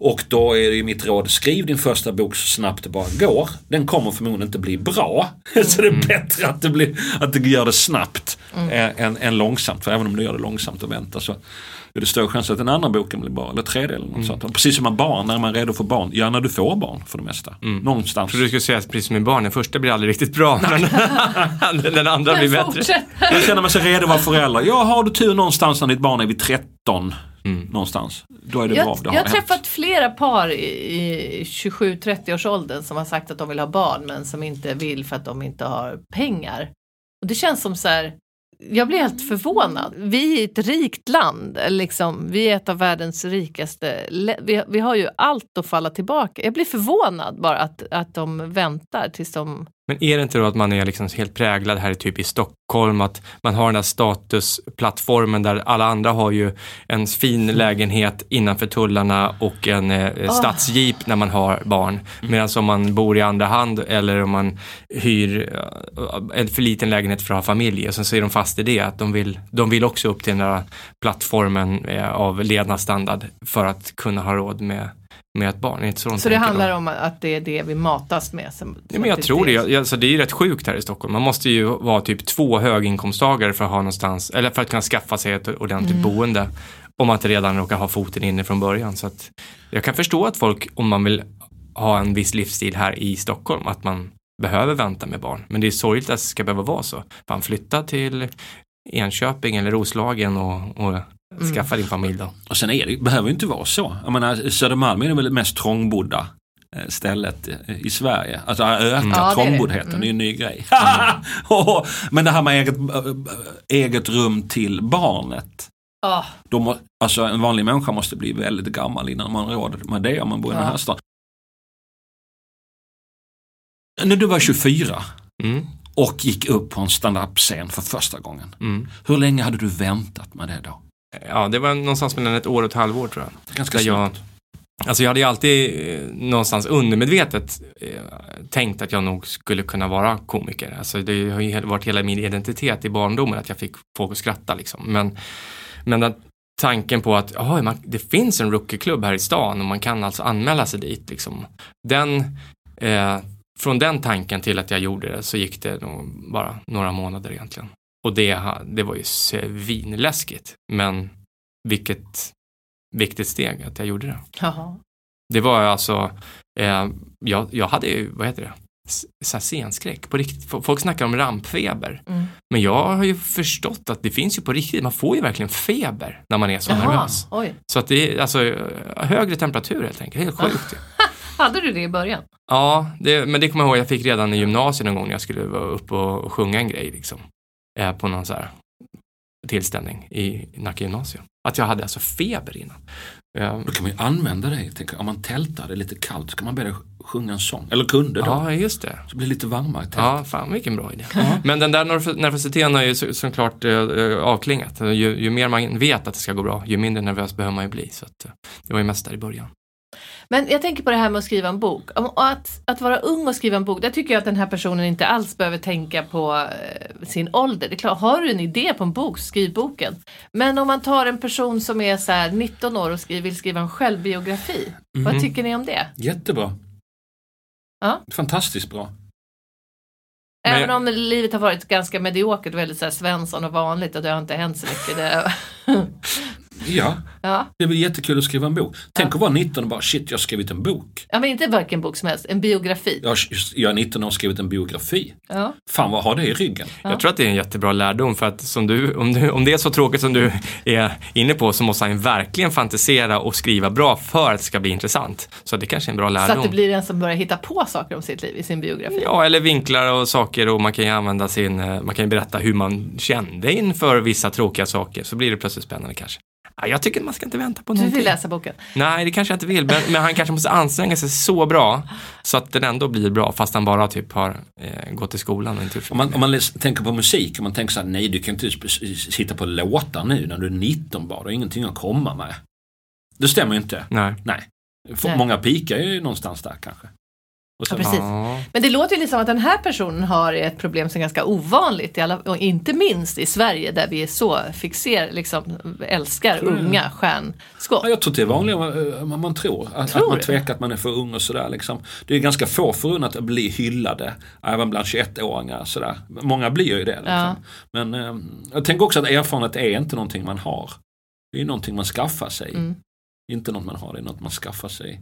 och då är det ju mitt råd, skriv din första bok så snabbt det bara går. Den kommer förmodligen inte bli bra. så det är bättre att det, blir, att det gör det snabbt eh, än, än långsamt. För även om du gör det långsamt och väntar så är det större chans att den andra boken blir bra, eller tredje eller något sånt. Och precis som med barn, när man är redo för barn, ja när du får barn för det mesta. Någonstans. Jag tror du skulle säga att precis som med barn, den första blir aldrig riktigt bra. Men den andra blir bättre. Jag känner mig så redo att vara förälder. Ja, har du tur någonstans när ditt barn är vid 13 någonstans. Då är det bra. Jag, Då har jag har det hänt. träffat flera par i, i 27-30 års åldern som har sagt att de vill ha barn men som inte vill för att de inte har pengar. Och det känns som så här, jag blir helt förvånad. Vi är ett rikt land, liksom, vi är ett av världens rikaste. Vi, vi har ju allt att falla tillbaka. Jag blir förvånad bara att, att de väntar tills de... Men är det inte då att man är liksom helt präglad här typ i Stockholm, att man har den här statusplattformen där alla andra har ju en fin lägenhet innanför tullarna och en eh, stadsjeep när man har barn. Medan om man bor i andra hand eller om man hyr eh, en för liten lägenhet för att ha familj och sen så är de fast i det, att de vill, de vill också upp till den där plattformen eh, av levnadsstandard för att kunna ha råd med med ett barn. Inte så de Så det handlar då. om att det är det vi matas med? Som, Ja, men jag tror det. Jag- Alltså, det är ju rätt sjukt här i Stockholm. Man måste ju vara typ två höginkomsttagare för att ha någonstans, eller för att kunna skaffa sig ett ordentligt boende. Om man inte redan råkar ha foten inne från början. Så att jag kan förstå att folk, om man vill ha en viss livsstil här i Stockholm, att man behöver vänta med barn. Men det är sorgligt att det ska behöva vara så. Fan, flytta till Enköping eller Roslagen och, och skaffa din familj då. Och sen är det, behöver ju inte vara så. Jag menar, Södermalm är väl det mest trångbodda eh, stället eh, i Sverige. Alltså öka Ja, det är det. trångboddheten, det är en ny grej. Och- Men det här med eget, äh, eget rum till barnet. Då må, alltså en vanlig människa måste bli väldigt gammal innan man har råd med det om man bor i den här Ja. stan. När du var 24 Mm. och gick upp på en stand-up-scen för första gången. Mm. Hur länge hade du väntat med det då? Ja, det var någonstans mellan ett år och ett halvår tror jag. Ganska Där jag, alltså jag hade ju alltid eh, någonstans undermedvetet eh, tänkt att jag nog skulle kunna vara komiker. Alltså det har ju varit hela min identitet i barndomen att jag fick folk att skratta liksom. Men, men att tanken på att aha, man, det finns en rookieklubb här i stan och man kan alltså anmäla sig dit liksom. Den, eh, från den tanken till att jag gjorde det så gick det nog bara några månader egentligen. Och det, det var ju svinläskigt. Men vilket viktigt steg att jag gjorde det. jaha. Det var alltså, eh, jag, jag hade ju, vad heter det, så scenskräck på riktigt. Folk snackar om rampfeber. Mm. Men jag har ju förstått att det finns ju på riktigt, man får ju verkligen feber när man är så Jaha, nervös. oj. Så att det är alltså högre temperatur helt enkelt, helt sjukt. Hade du det i början? Ja, det, men det kommer jag ihåg jag fick redan i gymnasiet någon gång när jag skulle vara uppe och sjunga en grej liksom. Eh, på någon så här tillställning i Nacka gymnasium. Att jag hade alltså feber innan. Eh, Då kan man ju använda det. Tänk, om man tältar, det är lite kallt, så kan man börja sjunga en sång. Eller kunde då. ja, just det. Så blir det lite varmare i tältet. Ja, fan vilken bra idé. Men den där nerv- nervositeten har ju så, såklart eh, eh, avklingat. Ju, ju mer man vet att det ska gå bra, ju mindre nervös behöver man ju bli. Så att, eh, det var ju mest där i början. Men jag tänker på det här med att skriva en bok. Och att, att vara ung och skriva en bok, där tycker jag att den här personen inte alls behöver tänka på eh, sin ålder. Det är klart, har du en idé på en bok, skriv boken. Men om man tar en person som är så här 19 år och skriver, vill skriva en självbiografi, vad Mhm. tycker ni om det? Jättebra. Ja. Fantastiskt bra. Även jag- om livet har varit ganska mediokert, väldigt så här Svensson och vanligt och det har inte hänt så mycket. Det, Ja, ja. det blir jättekul att skriva en bok. Tänk att vara 19 och bara shit, jag har skrivit en bok. ja, men inte vilken bok som helst, en biografi. Jag, har- jag är 19 år och skrivit en biografi. Ja. Fan vad har det i ryggen? Jag tror att det är en jättebra lärdom för att som du, om, du, om det är så tråkigt som du är inne på så måste han verkligen fantisera och skriva bra för att det ska bli intressant. Så det kanske är en bra Så lärdom. att det blir en som börjar hitta på saker om sitt liv i sin biografi. Ja, eller vinklar och saker och man kan ju använda sin, eh, man kan ju berätta hur man kände inför vissa tråkiga saker så blir det plötsligt spännande kanske. Ja, jag tycker man ska inte vänta på Du någonting. vill läsa boken? Nej, det kanske jag inte vill, men, men han kanske måste anstränga sig så bra så att den ändå blir bra fast han bara typ har eh, gått i skolan och inte gjort Om man, om man tänker på musik, om man tänker så här, nej du kan inte sitta på låtar nu när du är 19 bara, du har ingenting att komma med. Det stämmer ju inte. Nej. Nej. Många pikar ju någonstans där kanske. Och Ja, precis. Ja. Men det låter ju liksom att den här personen har ett problem som är ganska ovanligt, i alla, och inte minst i Sverige där vi är så fixer, liksom, älskar du? unga stjärnskott. Ja, jag tror det är vanligare vad man tror. Att, Tror att man tvekar att man är för ung och sådär. Liksom. Det är ganska få förunnat att bli hyllade, även bland 21-åringar. Sådär. Många blir ju det. Liksom. Ja. Men eh, jag tänker också att erfarenhet är inte någonting man har. Det är någonting man skaffar sig. Mm. Inte något man har, det är något man skaffar sig.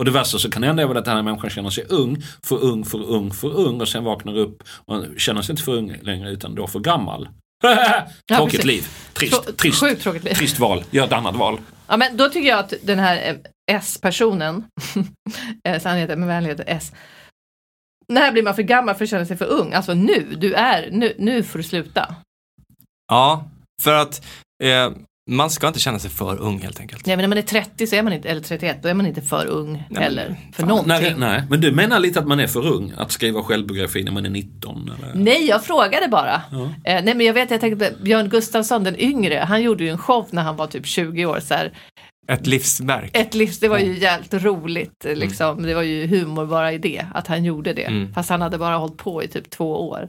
Och det värsta så kan det hända är väl att den här människan känner sig ung, för ung, för ung, för ung och sen vaknar upp och känner sig inte för ung längre utan då för gammal. Tråkigt precis. liv. Trist, Trå- trist, Sjukt tråkigt liv. trist val. Gör ett annat val. Ja, men då tycker jag att den här eh, S-personen, eh, så han heter med vänlighet S, när blir man för gammal för att känna sig för ung? Alltså nu, du är, nu, nu får du sluta. Ja, för att eh, man ska inte känna sig för ung helt enkelt. Nej men när man är 30 så är man inte, eller 31, då är man inte för ung Nej, heller. För fan. någonting. Nej, nej, men du menar lite att man är för ung att skriva självbiografi när man är 19? Eller? Nej, jag frågade bara. Eh, nej, men jag vet, jag tänkte Björn Gustafsson den yngre, han gjorde ju en show när han var typ 20 år. Så här, Ett livsverk. ett livs, det var ju jävligt roligt, eh, liksom. det var ju humor bara i det, att han gjorde det. Mm. Fast han hade bara hållit på i typ två år.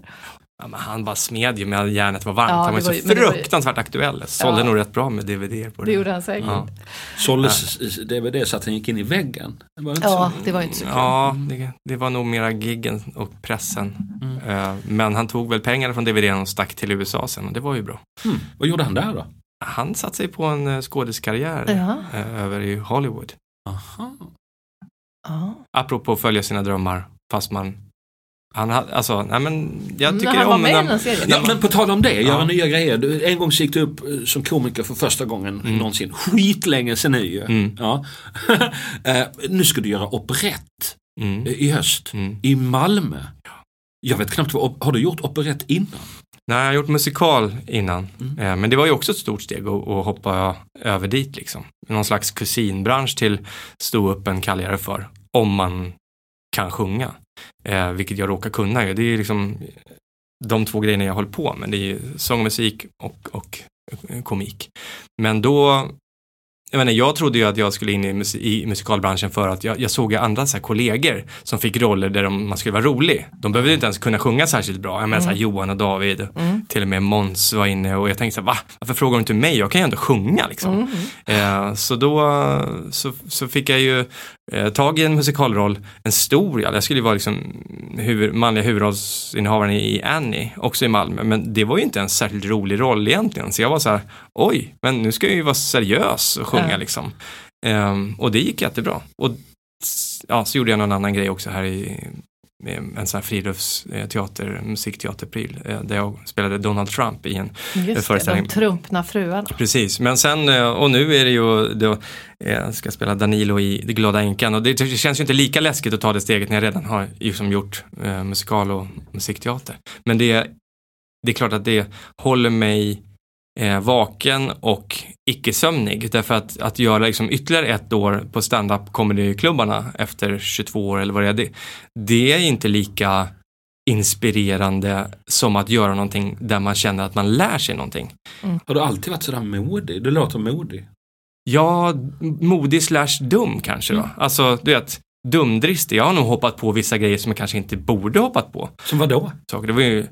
Ja, men han bara smed ju med järnet var varmt. Ja, han var det ju var så var ju- fruktansvärt aktuell. Sålde Ja. nog rätt bra med DVD på det. Det gjorde han säkert. Ja, Såldes DVD så att den gick in i väggen? Det var inte Ja, så. det var inte så kul. ja det, det var nog mera giggen och pressen. Eh, Men han tog väl pengarna från DVDn och stack till USA sen och det var ju bra. Hmm. Vad gjorde han där då? Han satte sig på en eh, skådiskarriär eh, över i Hollywood. Aha. Ja. Apropå att följa sina drömmar fast man han hade, alltså, nej men jag Men tycker han var om med i när- den serien. Ja, men på tal om det, göra Ja. nya grejer. Du, en gång gick du upp eh, som komiker för första gången någonsin. Skitlänge sen nu ju. Mm. Ja. Eh, nu ska du göra operett Mm. i höst Mm. i Malmö. Jag vet knappt vad, har du gjort operett innan? Nej, jag har gjort musikal innan. Mm. Eh, Men det var ju också ett stort steg att, att hoppa över dit liksom. Någon slags kusinbransch till ståuppen kallar jag det för. Om man kan sjunga. Eh, vilket jag råkar kunna. Det är liksom de två grejerna jag håller på med. Det är sång och musik och, och eh, komik. Men då jag, menar, jag trodde ju att jag skulle in i, mus- i musikalbranschen för att jag, jag såg ju andra så här, kollegor som fick roller där de, man skulle vara rolig. De behövde inte ens kunna sjunga särskilt bra. Jag menar så här, Johan och David, Mm. till och med Måns var inne och jag tänkte så här, va? Varför frågar du inte mig? Jag kan ju ändå sjunga liksom. Mm. Eh, så då så, så fick jag ju tag i en musikalroll, en stor, jag skulle ju vara liksom huvud, manliga huvudrollsinnehavaren i Annie, också i Malmö, men det var ju inte en särskilt rolig roll egentligen, så jag var så här, oj, men nu ska jag ju vara seriös och sjunga Ja. liksom. Ehm, och det gick jättebra. Och ja, så gjorde jag någon annan grej också här i en sån här friluftsteater, musikteaterpryl, eh, där jag spelade Donald Trump i en Just det, föreställning. de trumpna fruarna. Precis, men sen eh, och nu är det ju, då, eh, jag ska spela Danilo i Det glada änkan och det, det känns ju inte lika läskigt att ta det steget när jag redan har liksom gjort eh, musikal och musikteater. Men det, det är klart att det håller mig eh, vaken och icke-sömnig därför att, att göra liksom ytterligare ett år på stand-up comedy-klubbarna efter 22 år eller vad det är, det, det är inte lika inspirerande som att göra någonting där man känner att man lär sig någonting. Har du alltid varit sådär modig? Du låter modig. Ja, modig slash dum kanske då. Alltså, du vet, dumdristig. Jag har nog hoppat på vissa grejer som jag kanske inte borde hoppat på. Som vad då? Saker. Det var ju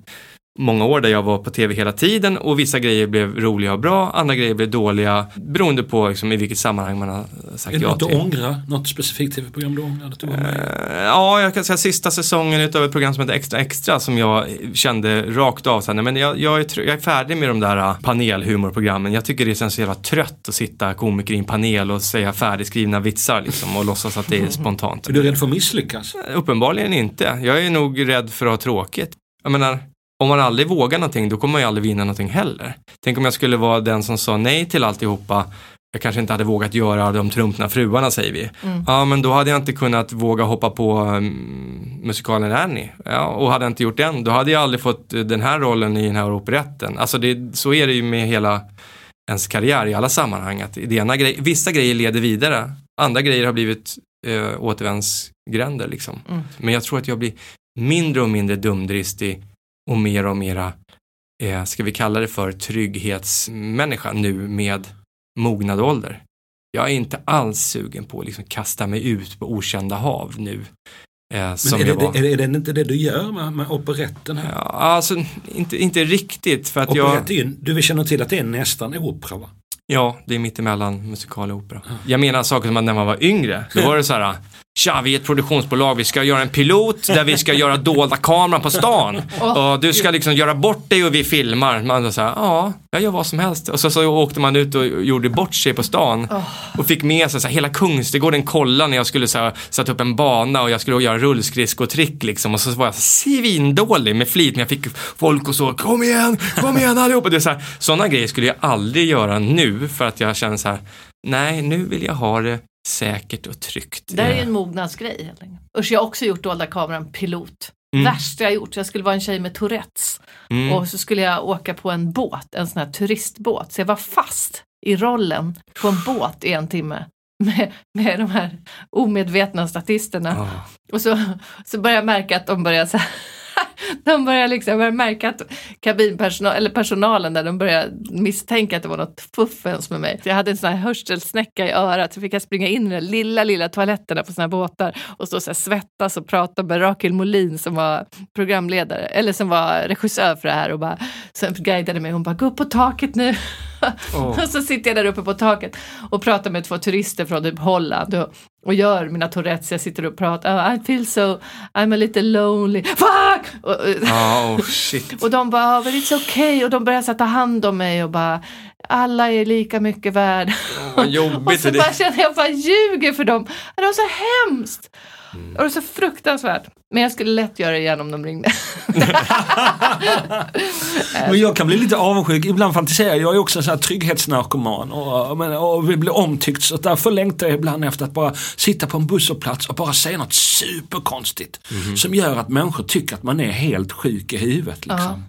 många år där jag var på tv hela tiden och vissa grejer blev roliga och bra, andra grejer blev dåliga beroende på liksom, i vilket sammanhang man har sagt Är det ja något du till. ångrar? Något specifikt tv-program du ångrar att du var med i? Eh, Ja, jag kan säga sista säsongen utav ett program som heter Extra Extra som jag kände rakt av sen, men jag, jag, är, jag är färdig med de där uh, panelhumorprogrammen. Jag tycker det känns så jävla trött att sitta komiker i en panel och säga färdigskrivna vitsar liksom och låtsas att det är spontant. Är du rädd för att misslyckas? Uppenbarligen inte. Jag är nog rädd för att ha tråkigt. Jag menar, om man aldrig vågar någonting, då kommer man ju aldrig vinna någonting heller. Tänk om jag skulle vara den som sa nej till alltihopa. Jag kanske inte hade vågat göra de trumpna fruarna säger vi. Ja, men då hade jag inte kunnat våga hoppa på um, musikalen Annie. Ja, och hade jag inte gjort den, då hade jag aldrig fått eh, den här rollen i den här operetten. Alltså det, så är det ju med hela ens karriär i alla sammanhang. Att det ena grej, vissa grejer leder vidare, andra grejer har blivit eh, återvändsgränder liksom. Mm. Men jag tror att jag blir mindre och mindre dumdristig och mer och mera, eh, ska vi kalla det för trygghetsmänniska nu med mognad ålder. Jag är inte alls sugen på att liksom kasta mig ut på okända hav nu. Eh, Men är det, var. är, det, är det inte det du gör med, med operetten här? Ja, alltså, inte, inte riktigt för att jag... Är du vill känna till att det är nästan opera va? Ja, det är mittemellan musikal och opera. Jag menar saker som att när man var yngre, då var det så här Tja, vi är ett produktionsbolag, vi ska göra en pilot där vi ska göra dolda kameran på stan. Och du ska liksom göra bort dig och vi filmar. Man här, ja, jag gör vad som helst. Och så, så åkte man ut och gjorde bort sig på stan. Och fick med sig så här, hela Kungsträdgården kolla när jag skulle så här, sätta upp en bana och jag skulle göra rullskridskotrick liksom. Och så var jag svindålig med flit, men jag fick folk och så, kom igen, kom igen allihopa. Det så här, sådana grejer skulle jag aldrig göra nu för att jag känner så här, nej, nu vill jag ha det säkert och tryggt. Det här är ju en mognadsgrej helt enkelt. Usch, jag har också gjort dolda kameran pilot. Mm. Värsta jag gjort, jag skulle vara en tjej med Tourettes. Mm. Och så skulle jag åka på en båt, en sån här turistbåt. Så jag var fast i rollen på en båt i en timme. Med, med de här omedvetna statisterna. Ja. Och så, så börjar jag märka att de börjar så här, de börjar liksom, jag börjar märka att kabinpersonal, eller personalen där, de börjar misstänka att det var något fuffens med mig. Jag hade en sån här hörselsnäcka i örat, så fick jag springa in i de lilla, lilla toaletterna på såna här båtar och stå så här svettas och prata med Rakel Molin som var programledare, eller som var regissör för det här och bara, sen guidade mig, hon bara, gå upp på taket nu. Åh. Och så sitter jag där uppe på taket och pratar med två turister från typ Holland och, och gör mina Tourettes. Jag sitter och pratar, oh, I feel so, I'm a little lonely, fuck! Och, oh, shit. och de bara, oh, but it's okay. Och de börjar så ta hand om mig och bara, alla är lika mycket värd. Vad och så bara känner jag bara ljuger för dem. Det var så hemskt. Mm. Och det var så fruktansvärt. Men jag skulle lätt göra det igen om de ringde. Men jag kan bli lite avundsjuk. Ibland fantiserar jag är också en sån här trygghetsnarkoman och, men, och vill bli omtyckt. Så därför längtar jag ibland efter att bara sitta på en busshållplats och bara säga något superkonstigt. Som gör att människor tycker att man är helt sjuk i huvudet. Liksom.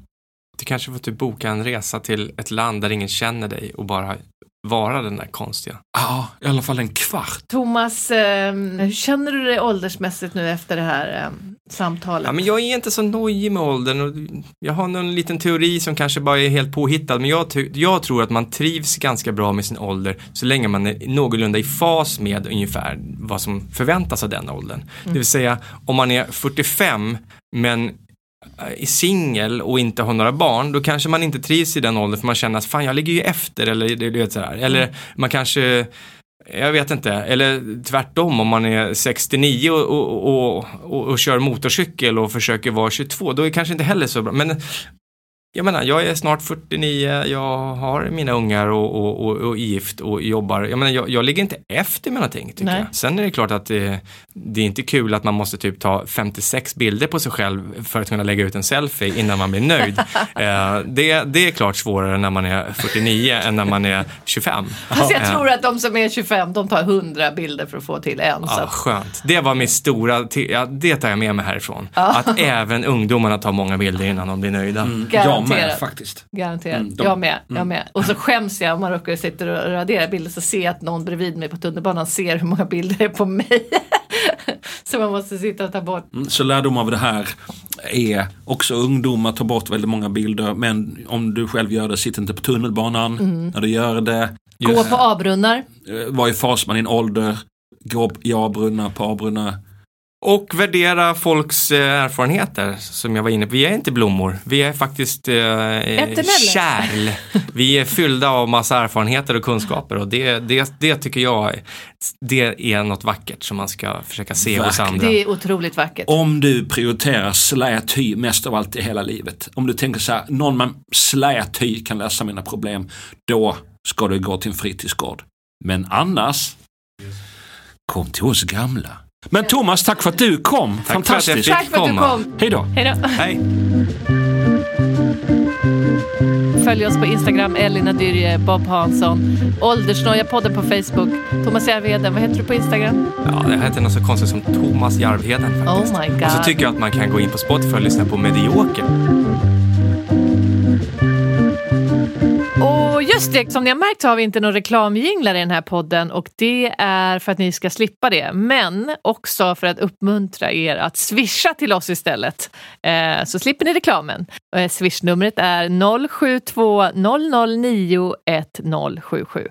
Du kanske får typ boka en resa till ett land där ingen känner dig och bara vara den där konstiga. Ja, i alla fall en kvart. Thomas, eh, hur känner du dig åldersmässigt nu efter det här eh, samtalet? Ja, men jag är inte så nojig med åldern och jag har någon liten teori som kanske bara är helt påhittad men jag, jag tror att man trivs ganska bra med sin ålder så länge man är någorlunda i fas med ungefär vad som förväntas av den åldern. Det vill säga om man är 45 men är singel och inte har några barn, då kanske man inte trivs i den åldern för man känner att fan jag ligger ju efter eller du vet sådär. Eller man kanske jag vet inte, eller tvärtom om man är 69 och, och, och, och, och kör motorcykel och försöker vara 22, då är det kanske inte heller så bra. Men jag menar, jag är snart 49, jag har mina ungar och, och, och, och är gift och jobbar. Jag menar, jag, jag ligger inte efter med någonting tycker Nej. jag. Sen är det klart att det, det är inte kul att man måste typ ta 56 bilder på sig själv för att kunna lägga ut en selfie innan man blir nöjd. eh, det, det är klart svårare när man är 49 än när man är 25. Fast jag Eh, tror att de som är 25, de tar 100 bilder för att få till en. Ja, att, skönt. Det var mitt stora, ja, det tar jag med mig härifrån. Att även ungdomarna tar många bilder innan de blir nöjda. Jag med faktiskt. Garanterat. Mm, de- jag med. Jag med. Och så skäms jag om man råkar sitta och radera bilder så ser jag att någon bredvid mig på tunnelbanan ser hur många bilder det är på mig. så man måste sitta och ta bort. Mm, Så lärdom av det här är också ungdomar tar bort väldigt många bilder. Men om du själv gör det, sitt inte på tunnelbanan när du gör det. Gå på A-brunnar. Eh, Var i fas med din ålder. Gå i A-brunnar, på A-brunnar. Och värdera folks eh, erfarenheter som jag var inne på. Vi är inte blommor, vi är faktiskt eh, kärl. Vi är fyllda av massa erfarenheter och kunskaper och det, det, det tycker jag det är något vackert som man ska försöka se hos Verkligen. andra. Det är otroligt vackert. Om du prioriterar slät hy mest av allt i hela livet. Om du tänker så här, någon med slät hy kan lösa mina problem. Då ska du gå till en fritidsgård. Men annars, kom till oss gamla. Men Thomas, tack för att du kom. Tack för Fantastiskt. fick Tack för att du kom. Hej då. Hej då. Hej. Följ oss på Instagram, Elina Dyrje, Bob Hansson, Åldersnoja-podden på Facebook, Thomas Järvheden, vad heter du på Instagram? Ja, det heter något så konstigt som Thomas Järvheden faktiskt. Oh my God. Och så tycker jag att man kan gå in på Spotify och lyssna på Medioker. Och just det, som ni har märkt så har vi inte någon reklamjinglar i den här podden och det är för att ni ska slippa det. Men också för att uppmuntra er att swisha till oss istället. Eh, så slipper ni reklamen. Eh, Swishnumret är 072 009 1077.